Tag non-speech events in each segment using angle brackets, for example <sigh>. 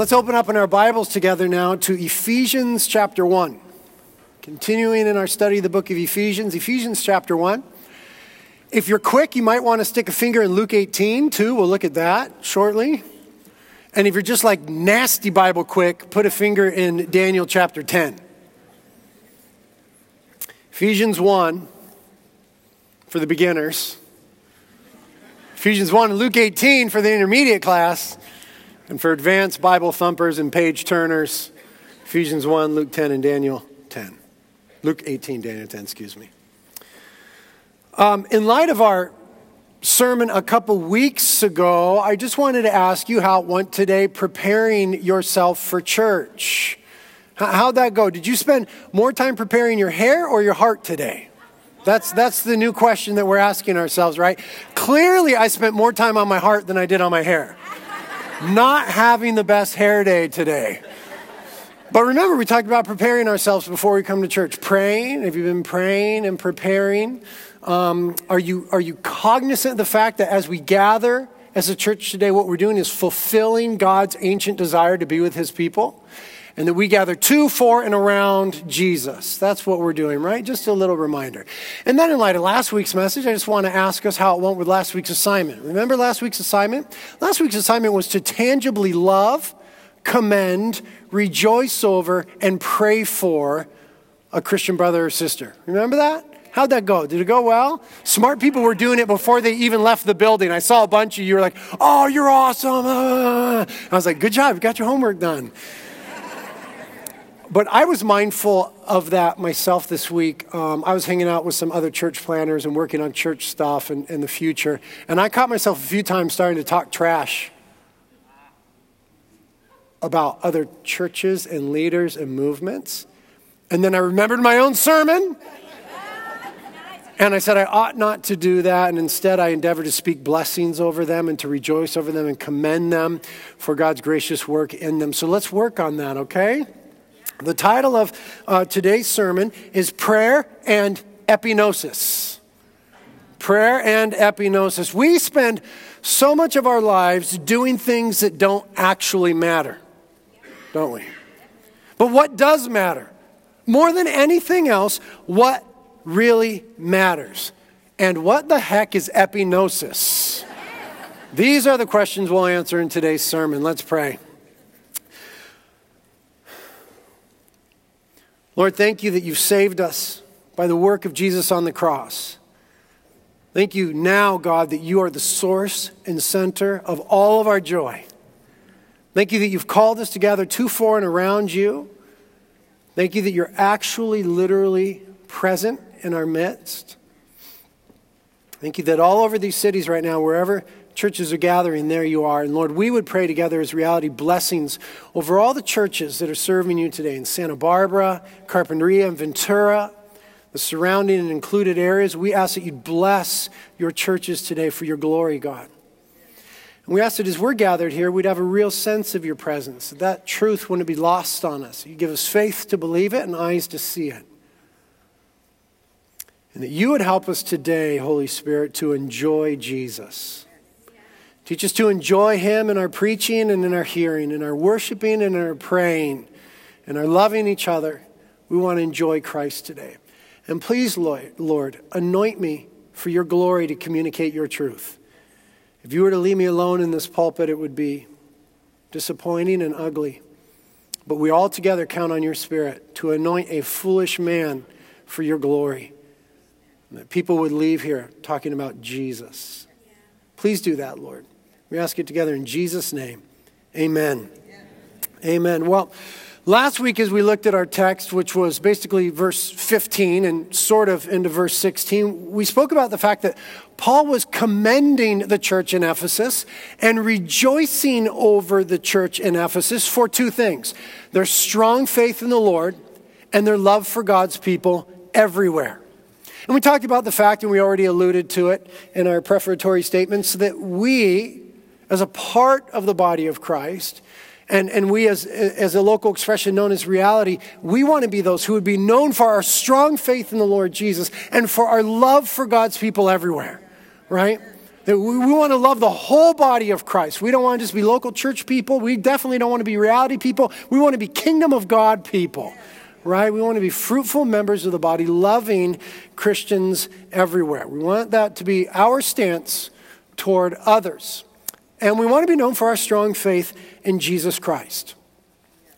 let's open up in our Bibles together now to Ephesians chapter 1. Continuing in our study of the book of Ephesians, Ephesians chapter 1. If you're quick, you might want to stick a finger in Luke 18 too. We'll look at that shortly. And if you're just like nasty Bible quick, put a finger in Daniel chapter 10. Ephesians 1 for the beginners. Ephesians 1 and Luke 18 for the intermediate class. And for advanced Bible thumpers and page turners, Ephesians 1, Luke 10, and Daniel 10. Luke 18, Daniel 10, excuse me. Um, in light of our sermon a couple weeks ago, I just wanted to ask you how it went today preparing yourself for church. How'd that go? Did you spend more time preparing your hair or your heart today? That's, that's the new question that we're asking ourselves, right? Clearly, I spent more time on my heart than I did on my hair. Not having the best hair day today. But remember, we talked about preparing ourselves before we come to church. Praying. Have you been praying and preparing? Um, are, you, are you cognizant of the fact that as we gather as a church today, what we're doing is fulfilling God's ancient desire to be with his people? And that we gather to, for, and around Jesus. That's what we're doing, right? Just a little reminder. And then, in light of last week's message, I just want to ask us how it went with last week's assignment. Remember last week's assignment? Last week's assignment was to tangibly love, commend, rejoice over, and pray for a Christian brother or sister. Remember that? How'd that go? Did it go well? Smart people were doing it before they even left the building. I saw a bunch of you were like, oh, you're awesome. <laughs> I was like, good job. You got your homework done. But I was mindful of that myself this week. Um, I was hanging out with some other church planters and working on church stuff in, in the future. And I caught myself a few times starting to talk trash about other churches and leaders and movements. And then I remembered my own sermon. And I said, I ought not to do that. And instead, I endeavor to speak blessings over them and to rejoice over them and commend them for God's gracious work in them. So let's work on that, okay? The title of uh, today's sermon is Prayer and Epignosis. Prayer and epignosis. We spend so much of our lives doing things that don't actually matter, don't we? But what does matter? More than anything else, what really matters? And what the heck is epignosis? These are the questions we'll answer in today's sermon. Let's pray. Lord, thank you that you've saved us by the work of Jesus on the cross. Thank you now, God, that you are the source and center of all of our joy. Thank you that you've called us together to, for, and around you. Thank you that you're actually, literally present in our midst. Thank you that all over these cities right now, wherever churches are gathering, there you are. And Lord, we would pray together as reality blessings over all the churches that are serving you today in Santa Barbara, Carpinteria, and Ventura, the surrounding and included areas. We ask that you bless your churches today for your glory, God. And we ask that as we're gathered here, we'd have a real sense of your presence, that, that truth wouldn't be lost on us. You give us faith to believe it and eyes to see it. And that you would help us today, Holy Spirit, to enjoy Jesus. Teach us to enjoy Him in our preaching and in our hearing, in our worshiping and in our praying, and our loving each other. We want to enjoy Christ today. And please, Lord, anoint me for your glory to communicate your truth. If you were to leave me alone in this pulpit, it would be disappointing and ugly. But we all together count on your Spirit to anoint a foolish man for your glory. That people would leave here talking about Jesus. Please do that, Lord. We ask it together in Jesus' name. Amen. Amen. Well, last week, as we looked at our text, which was basically verse 15 and sort of into verse 16, we spoke about the fact that Paul was commending the church in Ephesus and rejoicing over the church in Ephesus for two things their strong faith in the Lord and their love for God's people everywhere. And we talked about the fact, and we already alluded to it in our prefatory statements, that we, as a part of the body of Christ, and, and we, as, as a local expression known as reality, we want to be those who would be known for our strong faith in the Lord Jesus and for our love for God's people everywhere, right? That we, we want to love the whole body of Christ. We don't want to just be local church people. We definitely don't want to be reality people. We want to be kingdom of God people, right? We want to be fruitful members of the body, loving Christians everywhere. We want that to be our stance toward others. And we want to be known for our strong faith in Jesus Christ.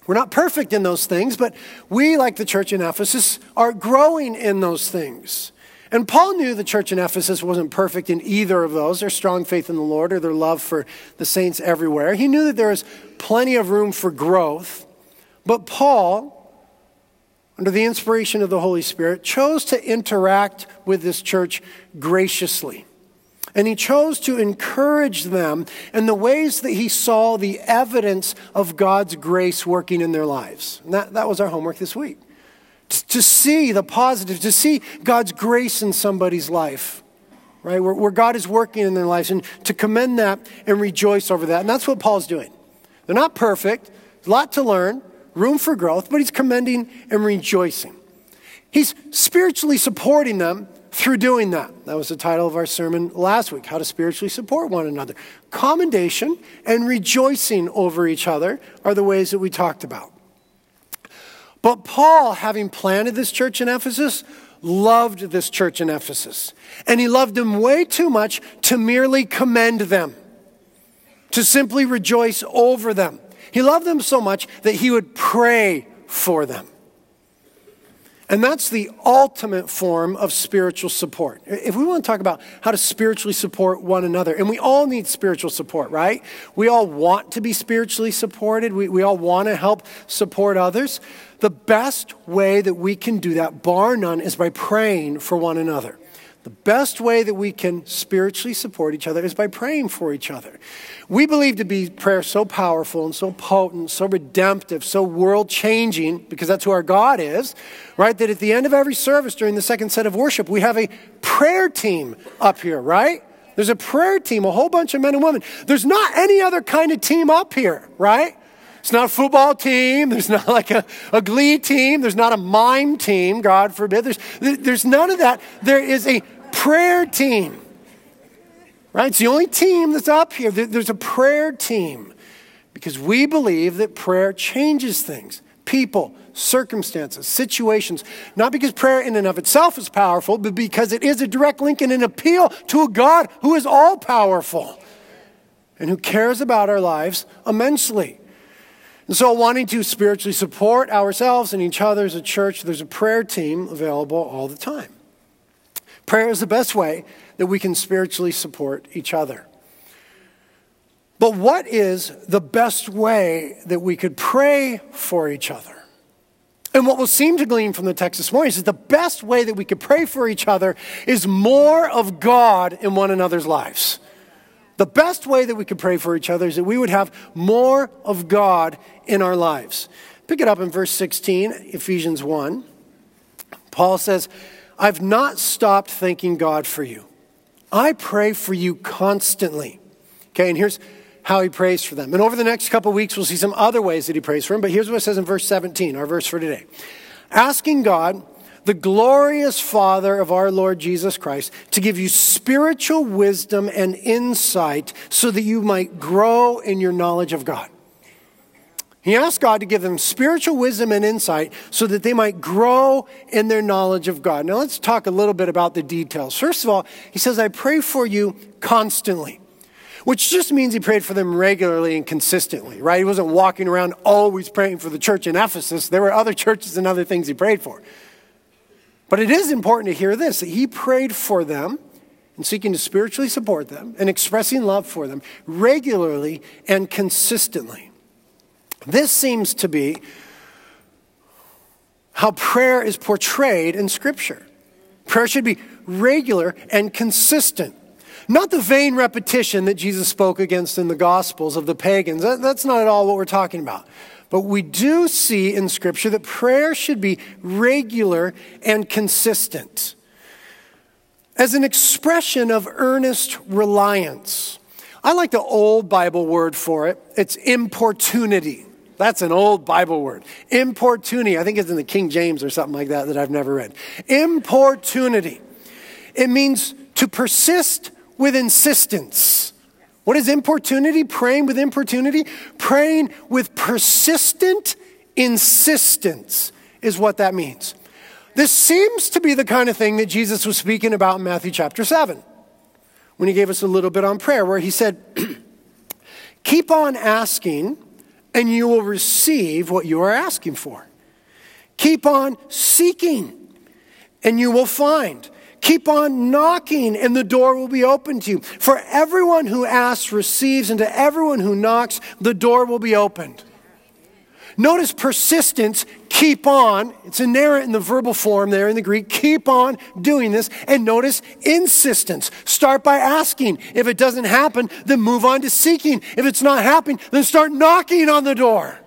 We're not perfect in those things, but we, like the church in Ephesus, are growing in those things. And Paul knew the church in Ephesus wasn't perfect in either of those their strong faith in the Lord or their love for the saints everywhere. He knew that there was plenty of room for growth. But Paul, under the inspiration of the Holy Spirit, chose to interact with this church graciously. And he chose to encourage them in the ways that he saw the evidence of God's grace working in their lives. And that, that was our homework this week. To see the positive, to see God's grace in somebody's life, right? Where, where God is working in their lives, and to commend that and rejoice over that. And that's what Paul's doing. They're not perfect, a lot to learn, room for growth, but he's commending and rejoicing. He's spiritually supporting them through doing that. That was the title of our sermon last week How to Spiritually Support One Another. Commendation and rejoicing over each other are the ways that we talked about. But Paul, having planted this church in Ephesus, loved this church in Ephesus. And he loved them way too much to merely commend them, to simply rejoice over them. He loved them so much that he would pray for them. And that's the ultimate form of spiritual support. If we want to talk about how to spiritually support one another, and we all need spiritual support, right? We all want to be spiritually supported, we, we all want to help support others. The best way that we can do that, bar none, is by praying for one another. The best way that we can spiritually support each other is by praying for each other. We believe to be prayer so powerful and so potent, so redemptive, so world changing, because that's who our God is, right? That at the end of every service during the second set of worship, we have a prayer team up here, right? There's a prayer team, a whole bunch of men and women. There's not any other kind of team up here, right? It's not a football team. There's not like a, a glee team. There's not a mime team, God forbid. There's, there's none of that. There is a prayer team. Right? It's the only team that's up here. There's a prayer team because we believe that prayer changes things people, circumstances, situations. Not because prayer in and of itself is powerful, but because it is a direct link and an appeal to a God who is all powerful and who cares about our lives immensely. And so, wanting to spiritually support ourselves and each other as a church, there's a prayer team available all the time. Prayer is the best way that we can spiritually support each other. But what is the best way that we could pray for each other? And what we'll seem to glean from the text this morning is the best way that we could pray for each other is more of God in one another's lives. The best way that we could pray for each other is that we would have more of God in our lives. Pick it up in verse 16, Ephesians 1. Paul says, I've not stopped thanking God for you. I pray for you constantly. Okay, and here's how he prays for them. And over the next couple weeks, we'll see some other ways that he prays for them. But here's what it says in verse 17, our verse for today. Asking God the glorious Father of our Lord Jesus Christ, to give you spiritual wisdom and insight so that you might grow in your knowledge of God. He asked God to give them spiritual wisdom and insight so that they might grow in their knowledge of God. Now, let's talk a little bit about the details. First of all, he says, I pray for you constantly, which just means he prayed for them regularly and consistently, right? He wasn't walking around always praying for the church in Ephesus. There were other <laughs> churches and other things he prayed for. But it is important to hear this that he prayed for them and seeking to spiritually support them and expressing love for them regularly and consistently. This seems to be how prayer is portrayed in Scripture. Prayer should be regular and consistent. Not the vain repetition that Jesus spoke against in the Gospels of the pagans. That's not at all what we're talking about. But we do see in Scripture that prayer should be regular and consistent as an expression of earnest reliance. I like the old Bible word for it. It's importunity. That's an old Bible word. Importunity. I think it's in the King James or something like that that I've never read. Importunity. It means to persist with insistence. What is importunity? Praying with importunity? Praying with persistent insistence is what that means. This seems to be the kind of thing that Jesus was speaking about in Matthew chapter 7 when he gave us a little bit on prayer, where he said, <clears throat> Keep on asking, and you will receive what you are asking for. Keep on seeking, and you will find. Keep on knocking, and the door will be open to you. For everyone who asks receives, and to everyone who knocks, the door will be opened. Notice persistence, keep on. It's inherent in the verbal form there in the Greek. Keep on doing this. And notice insistence. Start by asking. If it doesn't happen, then move on to seeking. If it's not happening, then start knocking on the door.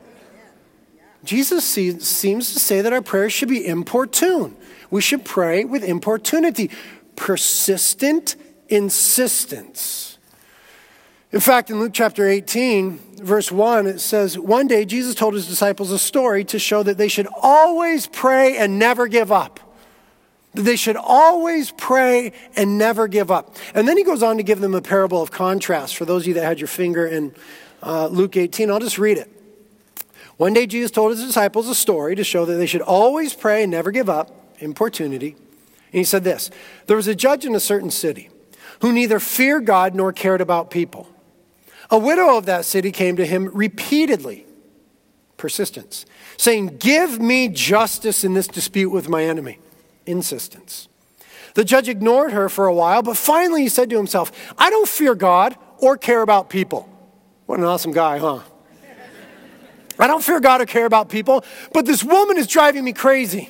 Jesus seems to say that our prayers should be importune. We should pray with importunity, persistent insistence. In fact, in Luke chapter 18, verse 1, it says, One day Jesus told his disciples a story to show that they should always pray and never give up. That they should always pray and never give up. And then he goes on to give them a parable of contrast. For those of you that had your finger in uh, Luke 18, I'll just read it. One day Jesus told his disciples a story to show that they should always pray and never give up, importunity. And he said this There was a judge in a certain city who neither feared God nor cared about people. A widow of that city came to him repeatedly, persistence, saying, Give me justice in this dispute with my enemy. Insistence. The judge ignored her for a while, but finally he said to himself, I don't fear God or care about people. What an awesome guy, huh? I don't fear God or care about people, but this woman is driving me crazy.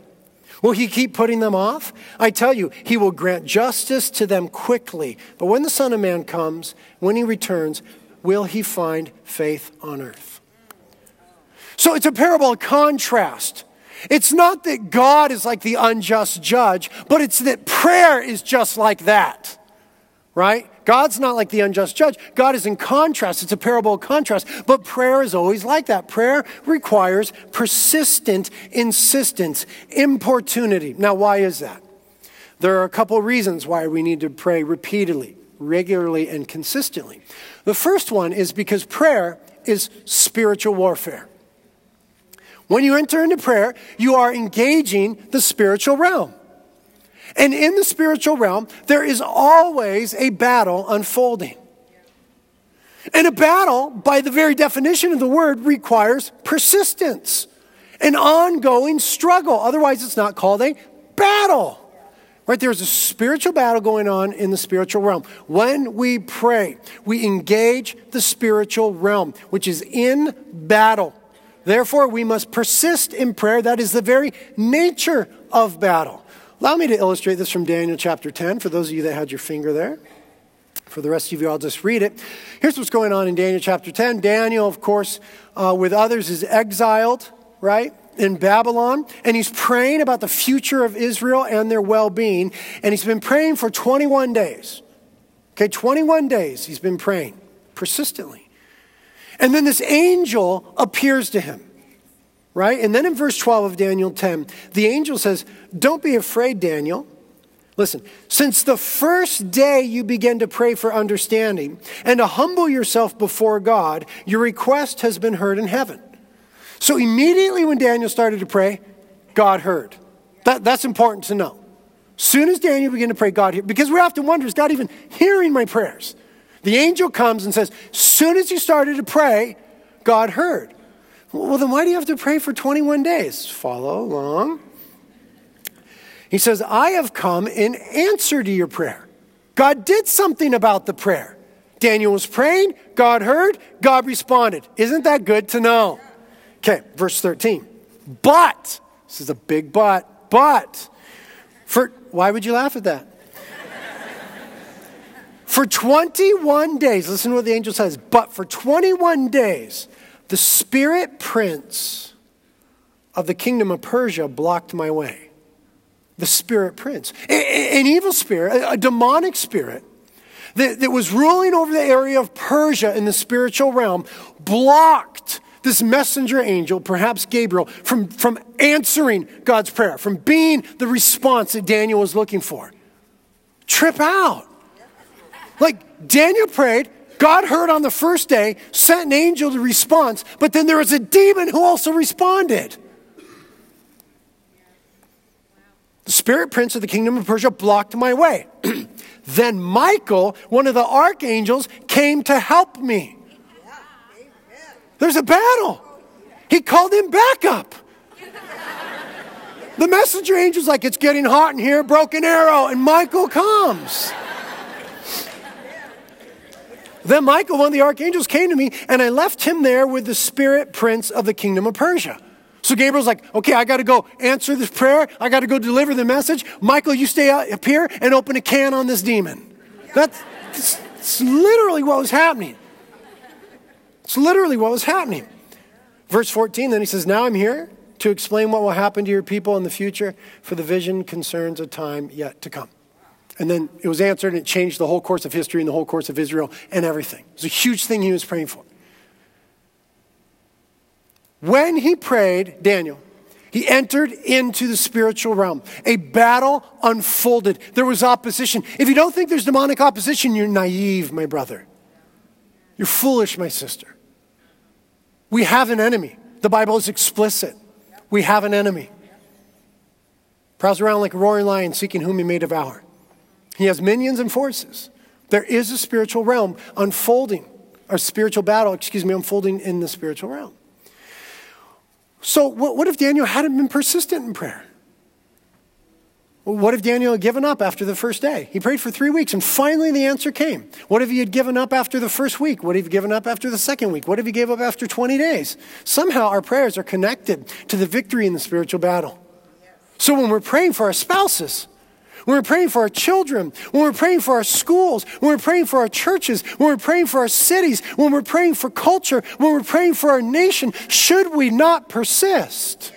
Will he keep putting them off? I tell you, he will grant justice to them quickly. But when the Son of Man comes, when he returns, will he find faith on earth? So it's a parable of contrast. It's not that God is like the unjust judge, but it's that prayer is just like that. Right? God's not like the unjust judge. God is in contrast. It's a parable of contrast. But prayer is always like that. Prayer requires persistent insistence, importunity. Now, why is that? There are a couple reasons why we need to pray repeatedly, regularly, and consistently. The first one is because prayer is spiritual warfare. When you enter into prayer, you are engaging the spiritual realm. And in the spiritual realm, there is always a battle unfolding. And a battle, by the very definition of the word, requires persistence, an ongoing struggle. Otherwise, it's not called a battle. Right? There's a spiritual battle going on in the spiritual realm. When we pray, we engage the spiritual realm, which is in battle. Therefore, we must persist in prayer. That is the very nature of battle. Allow me to illustrate this from Daniel chapter 10 for those of you that had your finger there. For the rest of you, I'll just read it. Here's what's going on in Daniel chapter 10. Daniel, of course, uh, with others, is exiled, right? in Babylon, and he's praying about the future of Israel and their well being. And he's been praying for 21 days. Okay, 21 days he's been praying persistently. And then this angel appears to him, right? And then in verse 12 of Daniel 10, the angel says, Don't be afraid, Daniel. Listen, since the first day you began to pray for understanding and to humble yourself before God, your request has been heard in heaven. So immediately when Daniel started to pray, God heard. That, that's important to know. Soon as Daniel began to pray, God heard. Because we often wonder, is God even hearing my prayers? The angel comes and says, soon as you started to pray, God heard. Well, then why do you have to pray for 21 days? Follow along. He says, I have come in answer to your prayer. God did something about the prayer. Daniel was praying, God heard, God responded. Isn't that good to know? Okay, verse 13. But, this is a big but, but, for, why would you laugh at that? for 21 days, listen to what the angel says, but for 21 days, the spirit prince of the kingdom of Persia blocked my way. The spirit prince, an evil spirit, a demonic spirit that, was ruling over the area of Persia in the spiritual realm, blocked this messenger angel, perhaps Gabriel, from, from answering God's prayer, from being the response that Daniel was looking for. Trip out. Like Daniel prayed, God heard on the first day, sent an angel to respond, but then there was a demon who also responded. The spirit prince of the kingdom of Persia blocked my way. <clears throat> then Michael, one of the archangels, came to help me. There's a battle. He called him back up. The messenger angel's like, It's getting hot in here, broken arrow. And Michael comes. Then Michael, one of the archangels, came to me, and I left him there with the spirit prince of the kingdom of Persia. So Gabriel's like, okay, I got to go answer this prayer. I got to go deliver the message. Michael, you stay up here and open a can on this demon. That's, that's literally what was happening. It's literally what was happening. Verse 14, then he says, Now I'm here to explain what will happen to your people in the future, for the vision concerns a time yet to come. And then it was answered, and it changed the whole course of history and the whole course of Israel and everything. It was a huge thing he was praying for. When he prayed, Daniel, he entered into the spiritual realm. A battle unfolded. There was opposition. If you don't think there's demonic opposition, you're naive, my brother. You're foolish, my sister. We have an enemy. The Bible is explicit. We have an enemy. Prowls around like a roaring lion seeking whom he may devour. He has minions and forces. There is a spiritual realm unfolding, or spiritual battle, excuse me, unfolding in the spiritual realm. So, what if Daniel hadn't been persistent in prayer? What if Daniel had given up after the first day? He prayed for three weeks and finally the answer came. What if he had given up after the first week? What if he had given up after the second week? What if he gave up after 20 days? Somehow our prayers are connected to the victory in the spiritual battle. So when we're praying for our spouses, when we're praying for our children, when we're praying for our schools, when we're praying for our churches, when we're praying for our cities, when we're praying for culture, when we're praying for our nation, should we not persist?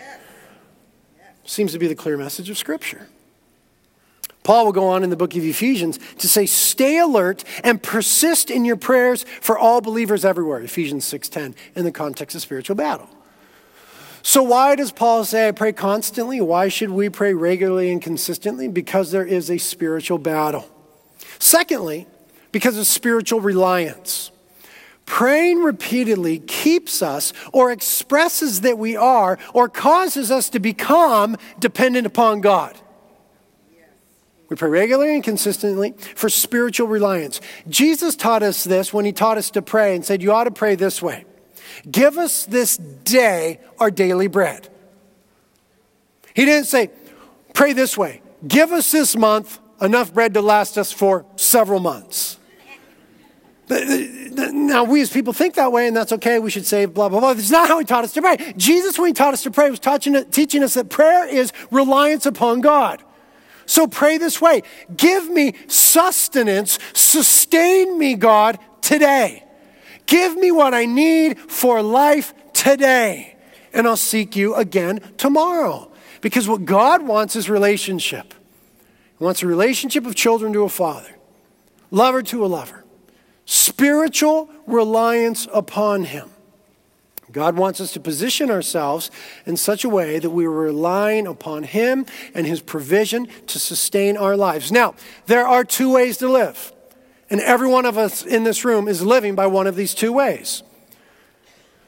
Seems to be the clear message of Scripture. Paul will go on in the book of Ephesians to say, stay alert and persist in your prayers for all believers everywhere, Ephesians 6.10, in the context of spiritual battle. So, why does Paul say, I pray constantly? Why should we pray regularly and consistently? Because there is a spiritual battle. Secondly, because of spiritual reliance. Praying repeatedly keeps us or expresses that we are or causes us to become dependent upon God. We pray regularly and consistently for spiritual reliance. Jesus taught us this when he taught us to pray and said, You ought to pray this way Give us this day our daily bread. He didn't say, pray this way give us this month enough bread to last us for several months. Now, we as people think that way, and that's okay. We should say blah, blah, blah. It's not how he taught us to pray. Jesus, when he taught us to pray, was teaching us that prayer is reliance upon God. So pray this way Give me sustenance, sustain me, God, today. Give me what I need for life today, and I'll seek you again tomorrow. Because what God wants is relationship. He wants a relationship of children to a father, lover to a lover, spiritual reliance upon Him. God wants us to position ourselves in such a way that we are relying upon Him and His provision to sustain our lives. Now, there are two ways to live. And every one of us in this room is living by one of these two ways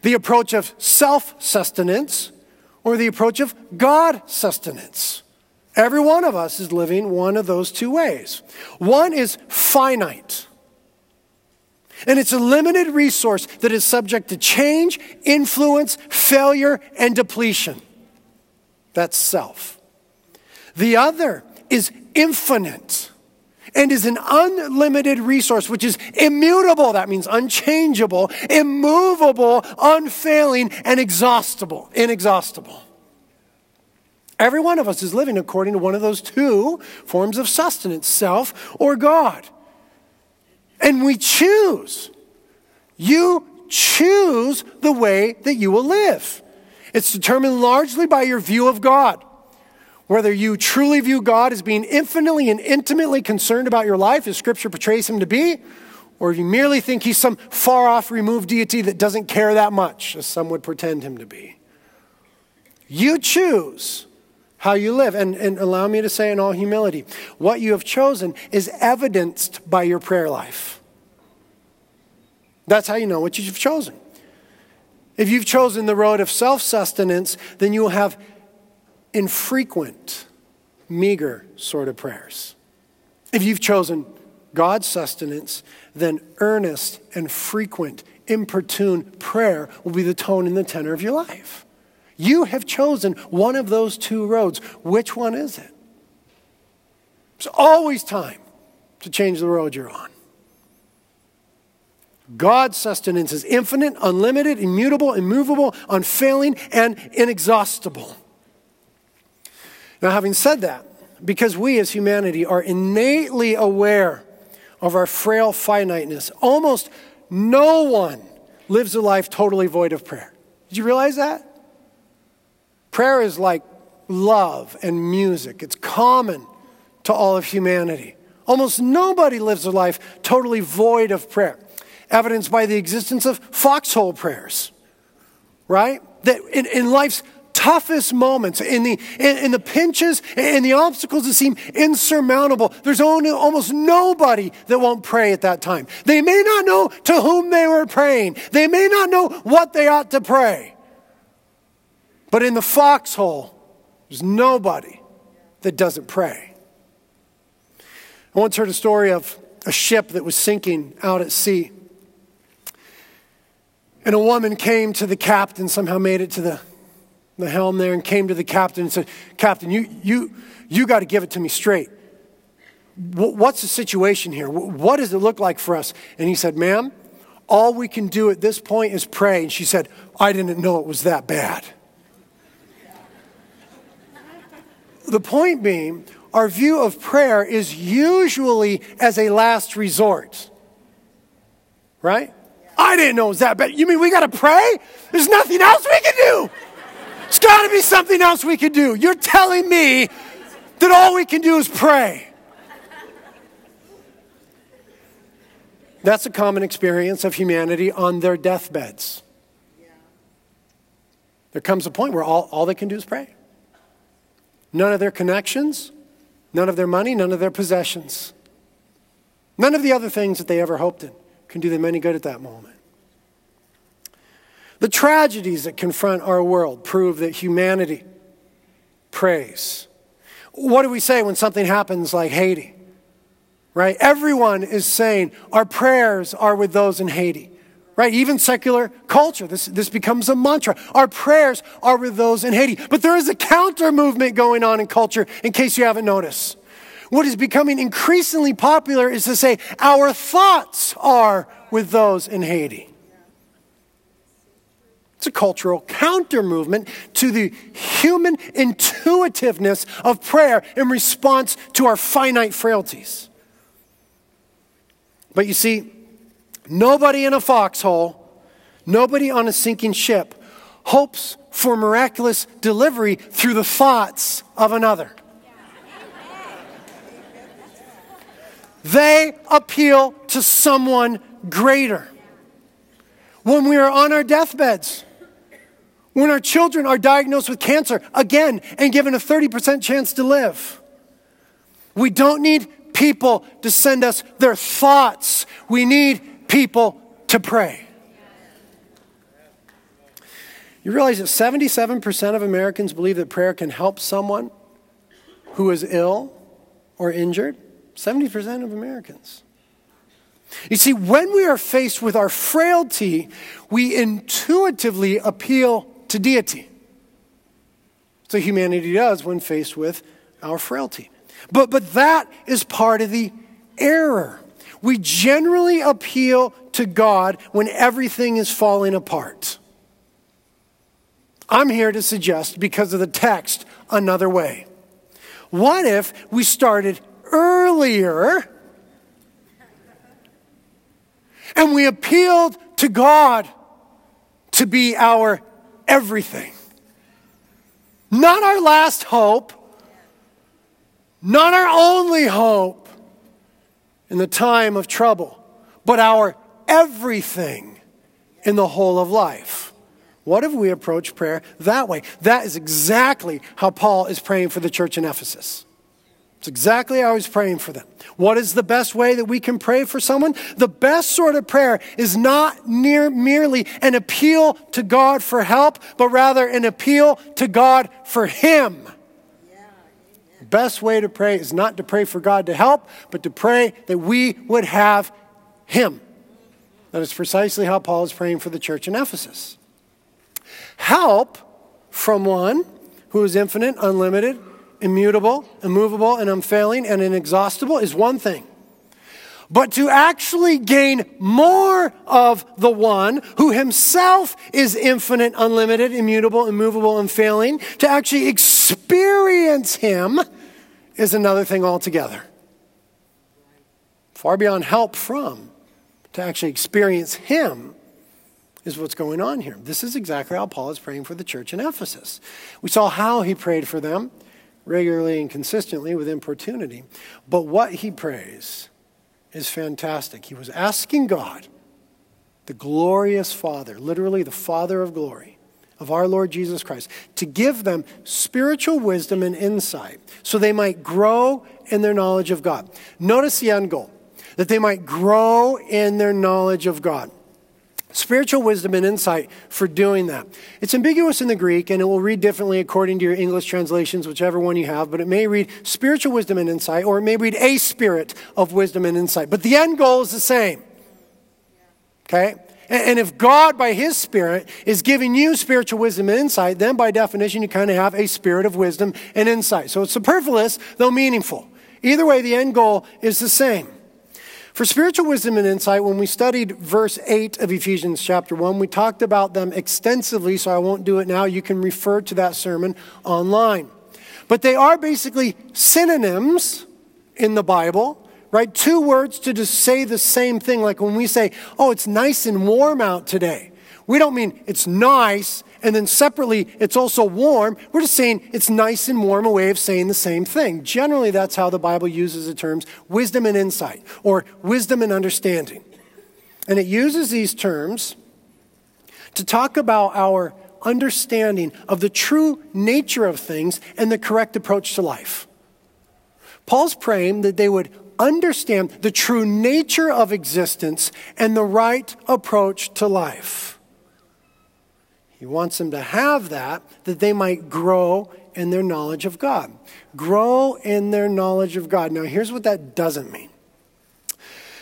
the approach of self sustenance or the approach of God sustenance. Every one of us is living one of those two ways. One is finite. And it's a limited resource that is subject to change, influence, failure, and depletion. That's self. The other is infinite and is an unlimited resource, which is immutable. That means unchangeable, immovable, unfailing, and exhaustible, inexhaustible. Every one of us is living according to one of those two forms of sustenance self or God. And we choose. You choose the way that you will live. It's determined largely by your view of God. Whether you truly view God as being infinitely and intimately concerned about your life, as Scripture portrays him to be, or you merely think he's some far off removed deity that doesn't care that much, as some would pretend him to be. You choose how you live. And, and allow me to say in all humility, what you have chosen is evidenced by your prayer life. That's how you know what you've chosen. If you've chosen the road of self sustenance, then you will have infrequent, meager sort of prayers. If you've chosen God's sustenance, then earnest and frequent, importune prayer will be the tone and the tenor of your life. You have chosen one of those two roads. Which one is it? There's always time to change the road you're on. God's sustenance is infinite, unlimited, immutable, immovable, unfailing, and inexhaustible. Now, having said that, because we as humanity are innately aware of our frail finiteness, almost no one lives a life totally void of prayer. Did you realize that? Prayer is like love and music, it's common to all of humanity. Almost nobody lives a life totally void of prayer, evidenced by the existence of foxhole prayers, right? That in, in life's toughest moments, in the, in, in the pinches and the obstacles that seem insurmountable, there's only, almost nobody that won't pray at that time. They may not know to whom they were praying, they may not know what they ought to pray. But in the foxhole, there's nobody that doesn't pray. I once heard a story of a ship that was sinking out at sea. And a woman came to the captain, somehow made it to the the helm there and came to the captain and said, Captain, you, you, you got to give it to me straight. What's the situation here? What does it look like for us? And he said, Ma'am, all we can do at this point is pray. And she said, I didn't know it was that bad. the point being, our view of prayer is usually as a last resort. Right? I didn't know it was that bad. You mean we got to pray? There's nothing else we can do. There's got to be something else we can do. You're telling me that all we can do is pray. That's a common experience of humanity on their deathbeds. There comes a point where all, all they can do is pray. None of their connections, none of their money, none of their possessions, none of the other things that they ever hoped in can do them any good at that moment. The tragedies that confront our world prove that humanity prays. What do we say when something happens like Haiti? Right? Everyone is saying our prayers are with those in Haiti. Right? Even secular culture, this, this becomes a mantra. Our prayers are with those in Haiti. But there is a counter movement going on in culture, in case you haven't noticed. What is becoming increasingly popular is to say our thoughts are with those in Haiti. It's a cultural counter movement to the human intuitiveness of prayer in response to our finite frailties. But you see, nobody in a foxhole, nobody on a sinking ship hopes for miraculous delivery through the thoughts of another. They appeal to someone greater. When we are on our deathbeds, when our children are diagnosed with cancer again and given a 30% chance to live. We don't need people to send us their thoughts, we need people to pray. You realize that 77% of Americans believe that prayer can help someone who is ill or injured? 70% of Americans. You see, when we are faced with our frailty, we intuitively appeal to deity. So humanity does when faced with our frailty. But, but that is part of the error. We generally appeal to God when everything is falling apart. I'm here to suggest, because of the text, another way. What if we started earlier And we appealed to God to be our everything. Not our last hope, not our only hope in the time of trouble, but our everything in the whole of life. What if we approach prayer that way? That is exactly how Paul is praying for the church in Ephesus. It's exactly how he's praying for them. What is the best way that we can pray for someone? The best sort of prayer is not near, merely an appeal to God for help, but rather an appeal to God for Him. The best way to pray is not to pray for God to help, but to pray that we would have Him. That is precisely how Paul is praying for the church in Ephesus. Help from one who is infinite, unlimited, immutable, immovable, and unfailing and inexhaustible is one thing. But to actually gain more of the one who himself is infinite, unlimited, immutable, immovable, unfailing, to actually experience him is another thing altogether. Far beyond help from, to actually experience him is what's going on here. This is exactly how Paul is praying for the church in Ephesus. We saw how he prayed for them regularly and consistently with importunity. But what he prays is fantastic. He was asking God, the glorious Father, literally the Father of glory, of our Lord Jesus Christ, to give them spiritual wisdom and insight so they might grow in their knowledge of God. Notice the end goal that they might grow in their knowledge of God spiritual wisdom and insight for doing that. It's ambiguous in the Greek, and it will read differently according to your English translations, whichever one you have, but it may read spiritual wisdom and insight, or it may read a spirit of wisdom and insight. But the end goal is the same. Okay? And if God, by His Spirit, is giving you spiritual wisdom and insight, then by definition, you kind of have a spirit of wisdom and insight. So it's superfluous, though meaningful. Either way, the end goal is the same. For spiritual wisdom and insight, when we studied verse 8 of Ephesians chapter 1, we talked about them extensively, so I won't do it now. You can refer to that sermon online. But they are basically synonyms in the Bible, right? Two words to just say the same thing. Like when we say, oh, it's nice and warm out today, we don't mean it's nice and then separately, it's also warm. We're just saying it's nice and warm, a way of saying the same thing. Generally, that's how the Bible uses the terms wisdom and insight, or wisdom and understanding. And it uses these terms to talk about our understanding of the true nature of things and the correct approach to life. Paul's praying that they would understand the true nature of existence and the right approach to life. He wants them to have that, that they might grow in their knowledge of God. Grow in their knowledge of God. Now, here's what that doesn't mean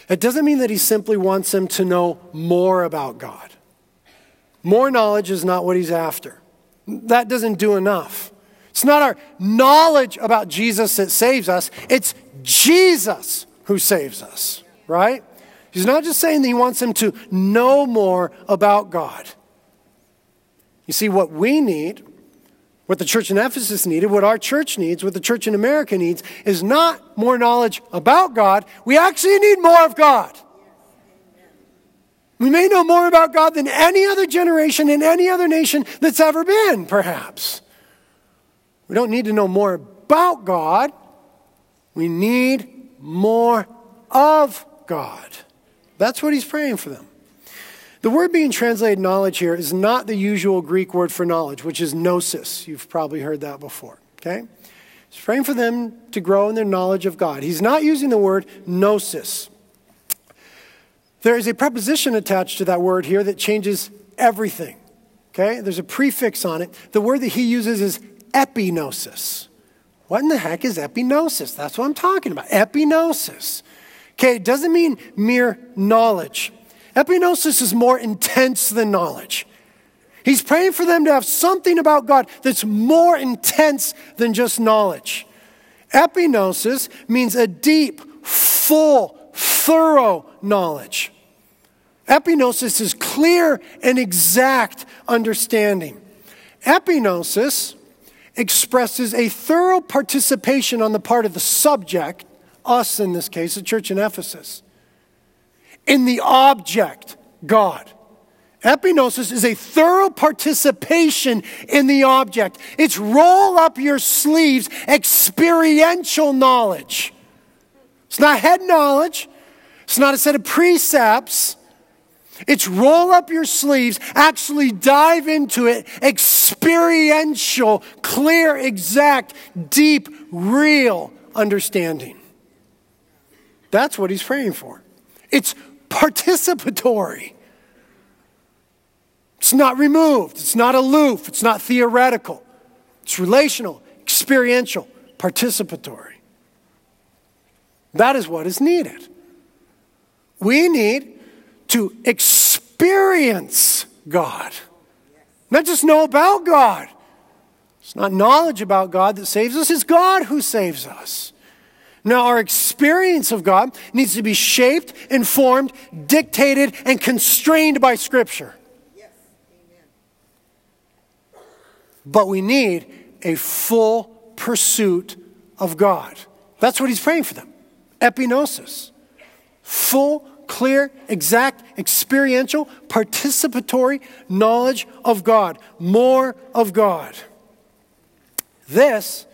it doesn't mean that he simply wants them to know more about God. More knowledge is not what he's after. That doesn't do enough. It's not our knowledge about Jesus that saves us, it's Jesus who saves us, right? He's not just saying that he wants them to know more about God. You see, what we need, what the church in Ephesus needed, what our church needs, what the church in America needs, is not more knowledge about God. We actually need more of God. We may know more about God than any other generation in any other nation that's ever been, perhaps. We don't need to know more about God. We need more of God. That's what he's praying for them. The word being translated knowledge here is not the usual Greek word for knowledge, which is gnosis. You've probably heard that before, okay? He's praying for them to grow in their knowledge of God. He's not using the word gnosis. There is a preposition attached to that word here that changes everything, okay? There's a prefix on it. The word that he uses is epignosis. What in the heck is epignosis? That's what I'm talking about. Epignosis. Okay, it doesn't mean mere knowledge. Epignosis is more intense than knowledge. He's praying for them to have something about God that's more intense than just knowledge. Epignosis means a deep, full, thorough knowledge. Epignosis is clear and exact understanding. Epignosis expresses a thorough participation on the part of the subject, us in this case, the church in Ephesus, in the object, God. Epignosis is a thorough participation in the object. It's roll up your sleeves experiential knowledge. It's not head knowledge, it's not a set of precepts. It's roll up your sleeves, actually dive into it, experiential, clear, exact, deep, real understanding. That's what he's praying for. It's participatory. It's not removed, it's not aloof, it's not theoretical. It's relational, experiential, participatory. That is what is needed. We need to experience God, not just know about God. It's not knowledge about God that saves us, it's God who saves us. Now, our experience of God needs to be shaped, informed, dictated, and constrained by Scripture. Yes. But we need a full pursuit of God. That's what he's praying for them. Epignosis. Full, clear, exact, experiential, participatory knowledge of God. More of God. This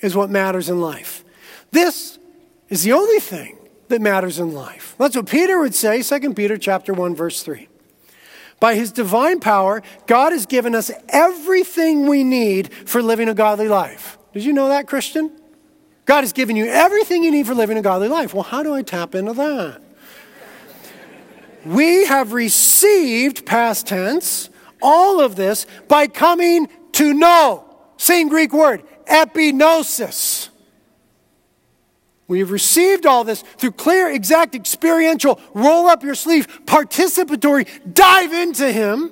is what matters in life. This is the only thing that matters in life. That's what Peter would say, 2 Peter chapter 1 verse 3. By his divine power, God has given us everything we need for living a godly life. Did you know that, Christian? God has given you everything you need for living a godly life. Well, how do I tap into that? we have received, past tense, all of this by coming to know. Same Greek word, epignosis. We have received all this through clear, exact, experiential, roll up your sleeve, participatory, dive into Him.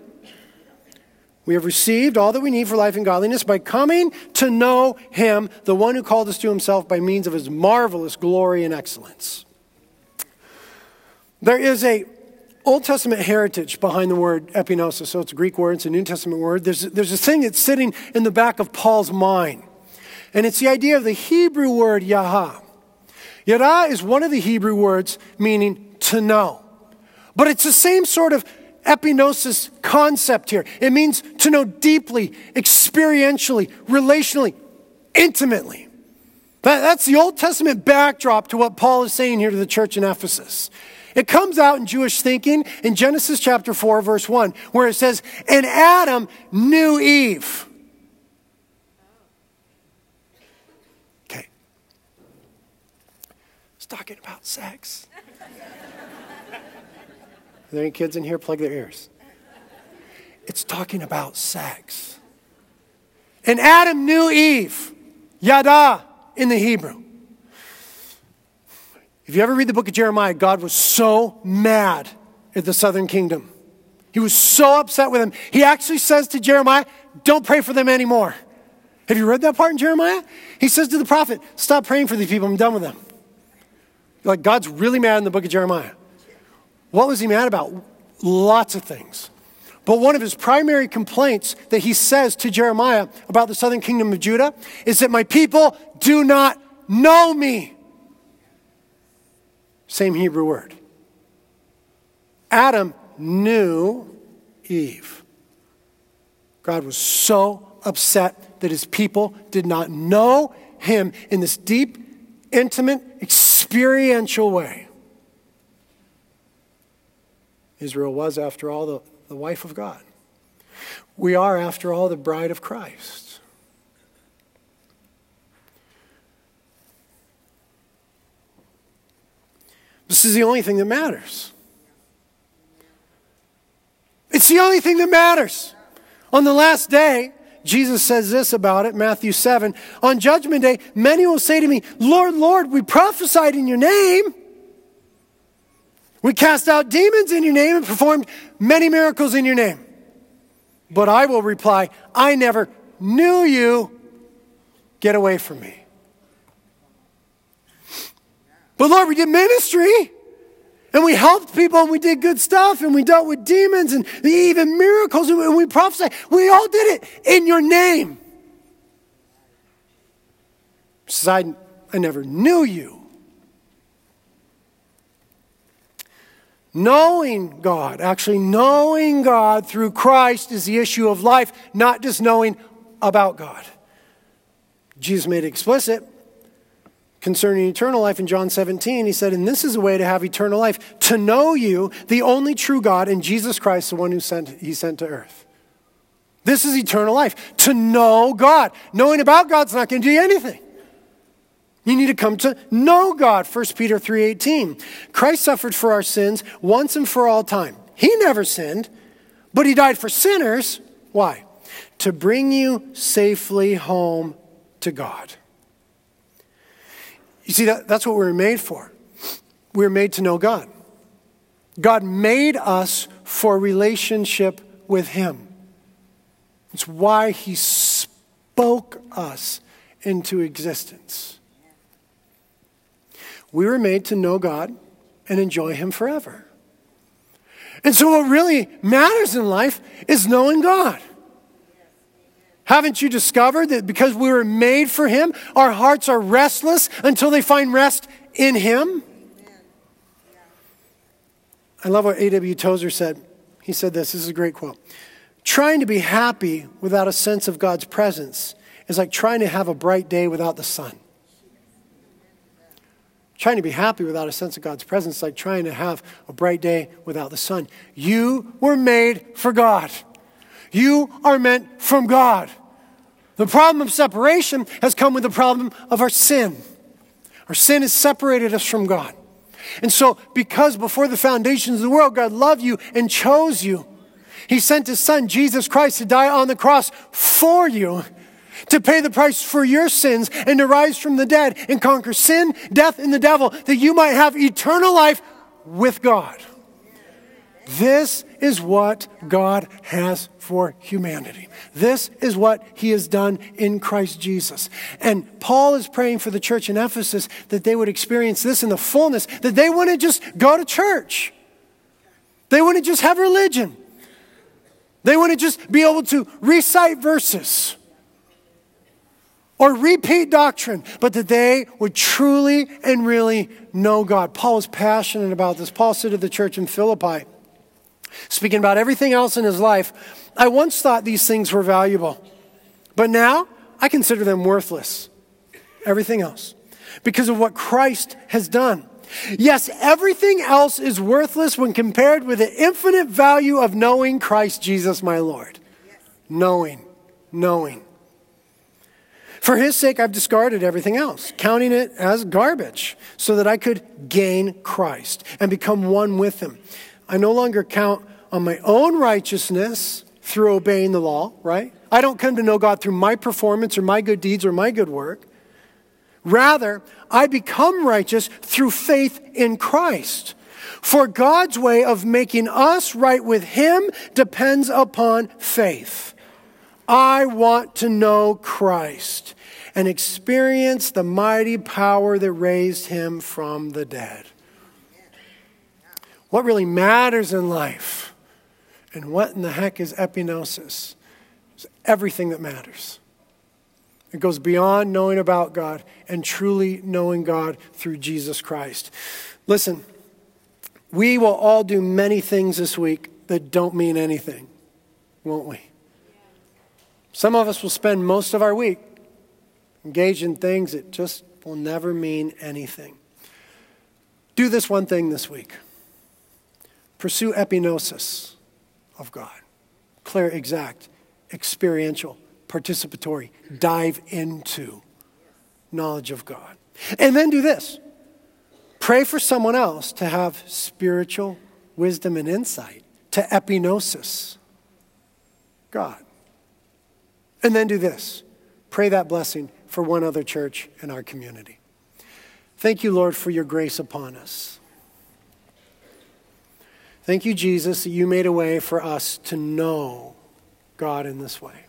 We have received all that we need for life and godliness by coming to know Him, the one who called us to Himself by means of His marvelous glory and excellence. There is a Old Testament heritage behind the word epignosis. So it's a Greek word, it's a New Testament word. There's, there's a thing that's sitting in the back of Paul's mind. And it's the idea of the Hebrew word yada. Yada is one of the Hebrew words meaning to know. But it's the same sort of epignosis concept here. It means to know deeply, experientially, relationally, intimately. that's the Old Testament backdrop to what Paul is saying here to the church in Ephesus. It comes out in Jewish thinking in Genesis chapter 4, verse 1, where it says, And Adam knew Eve. It's talking about sex. Are <laughs> there any kids in here? Plug their ears. It's talking about sex. And Adam knew Eve, yada in the Hebrew. If you ever read the book of Jeremiah, God was so mad at the southern kingdom. He was so upset with them. He actually says to Jeremiah, Don't pray for them anymore. Have you read that part in Jeremiah? He says to the prophet, Stop praying for these people. I'm done with them. Like, God's really mad in the book of Jeremiah. What was he mad about? Lots of things. But one of his primary complaints that he says to Jeremiah about the southern kingdom of Judah is that my people do not know me. Same Hebrew word. Adam knew Eve. God was so upset that his people did not know him in this deep, intimate, experiential way. Israel was, after all, the, the wife of God. We are, after all, the bride of Christ. This is the only thing that matters. It's the only thing that matters. On the last day, Jesus says this about it, Matthew 7. On judgment day, many will say to me, Lord, Lord, we prophesied in your name. We cast out demons in your name and performed many miracles in your name. But I will reply, I never knew you. Get away from me. But Lord, we did ministry. And we helped people and we did good stuff and we dealt with demons and even miracles and we prophesied. We all did it in your name. Says, I, I never knew you. Knowing God, actually knowing God through Christ is the issue of life, not just knowing about God. Jesus made it explicit concerning eternal life in John 17. He said, And this is a way to have eternal life, to know you, the only true God, and Jesus Christ, the one who sent, he sent to earth. This is eternal life, to know God. Knowing about God's not going to do you anything. You need to come to know God. 1 Peter 3:18. Christ suffered for our sins once and for all time. He never sinned, but he died for sinners. Why? To bring you safely home to God. You see, that, that's what we were made for. We were made to know God. God made us for relationship with Him. It's why He spoke us into existence. We were made to know God and enjoy Him forever. And so, what really matters in life is knowing God. Haven't you discovered that because we were made for Him, our hearts are restless until they find rest in Him? I love what A.W. Tozer said. He said this this is a great quote. Trying to be happy without a sense of God's presence is like trying to have a bright day without the sun. Trying to be happy without a sense of God's presence is like trying to have a bright day without the sun. You were made for God. You are meant from God. The problem of separation has come with the problem of our sin. Our sin has separated us from God. And so, because before the foundations of the world, God loved you and chose you, He sent His Son, Jesus Christ, to die on the cross for you, to pay the price for your sins, and to rise from the dead and conquer sin, death, and the devil, that you might have eternal life with God. This is what God has for humanity. This is what he has done in Christ Jesus. And Paul is praying for the church in Ephesus that they would experience this in the fullness, that they wouldn't just go to church. They wouldn't just have religion. They wouldn't just be able to recite verses or repeat doctrine, but that they would truly and really know God. Paul was passionate about this. Paul said to the church in Philippi, Speaking about everything else in his life, I once thought these things were valuable, but now I consider them worthless. Everything else. Because of what Christ has done. Yes, everything else is worthless when compared with the infinite value of knowing Christ Jesus my Lord. Knowing, knowing. For his sake, I've discarded everything else, counting it as garbage, so that I could gain Christ and become one with him. I no longer count on my own righteousness through obeying the law, right? I don't come to know God through my performance or my good deeds or my good work. Rather, I become righteous through faith in Christ. For God's way of making us right with Him depends upon faith. I want to know Christ and experience the mighty power that raised Him from the dead what really matters in life and what in the heck is epignosis. It's everything that matters. It goes beyond knowing about God and truly knowing God through Jesus Christ. Listen, we will all do many things this week that don't mean anything, won't we? Some of us will spend most of our week engaged in things that just will never mean anything. Do this one thing this week. Pursue epignosis of God. Clear, exact, experiential, participatory. Dive into knowledge of God. And then do this pray for someone else to have spiritual wisdom and insight, to epignosis God. And then do this pray that blessing for one other church in our community. Thank you, Lord, for your grace upon us. Thank you, Jesus, that you made a way for us to know God in this way.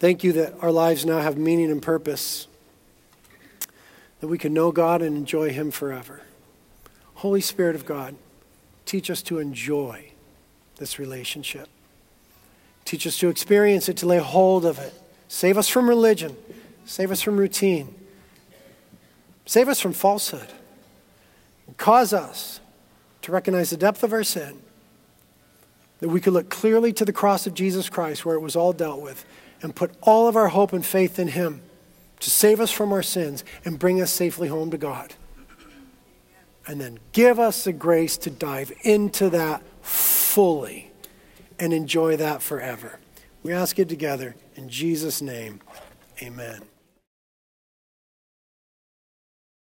Thank you that our lives now have meaning and purpose, that we can know God and enjoy Him forever. Holy Spirit of God, teach us to enjoy this relationship. Teach us to experience it, to lay hold of it. Save us from religion, save us from routine Save us from falsehood. Cause us to recognize the depth of our sin, that we could look clearly to the cross of Jesus Christ where it was all dealt with, and put all of our hope and faith in Him to save us from our sins and bring us safely home to God. And then give us the grace to dive into that fully and enjoy that forever. We ask it together in Jesus' name. Amen.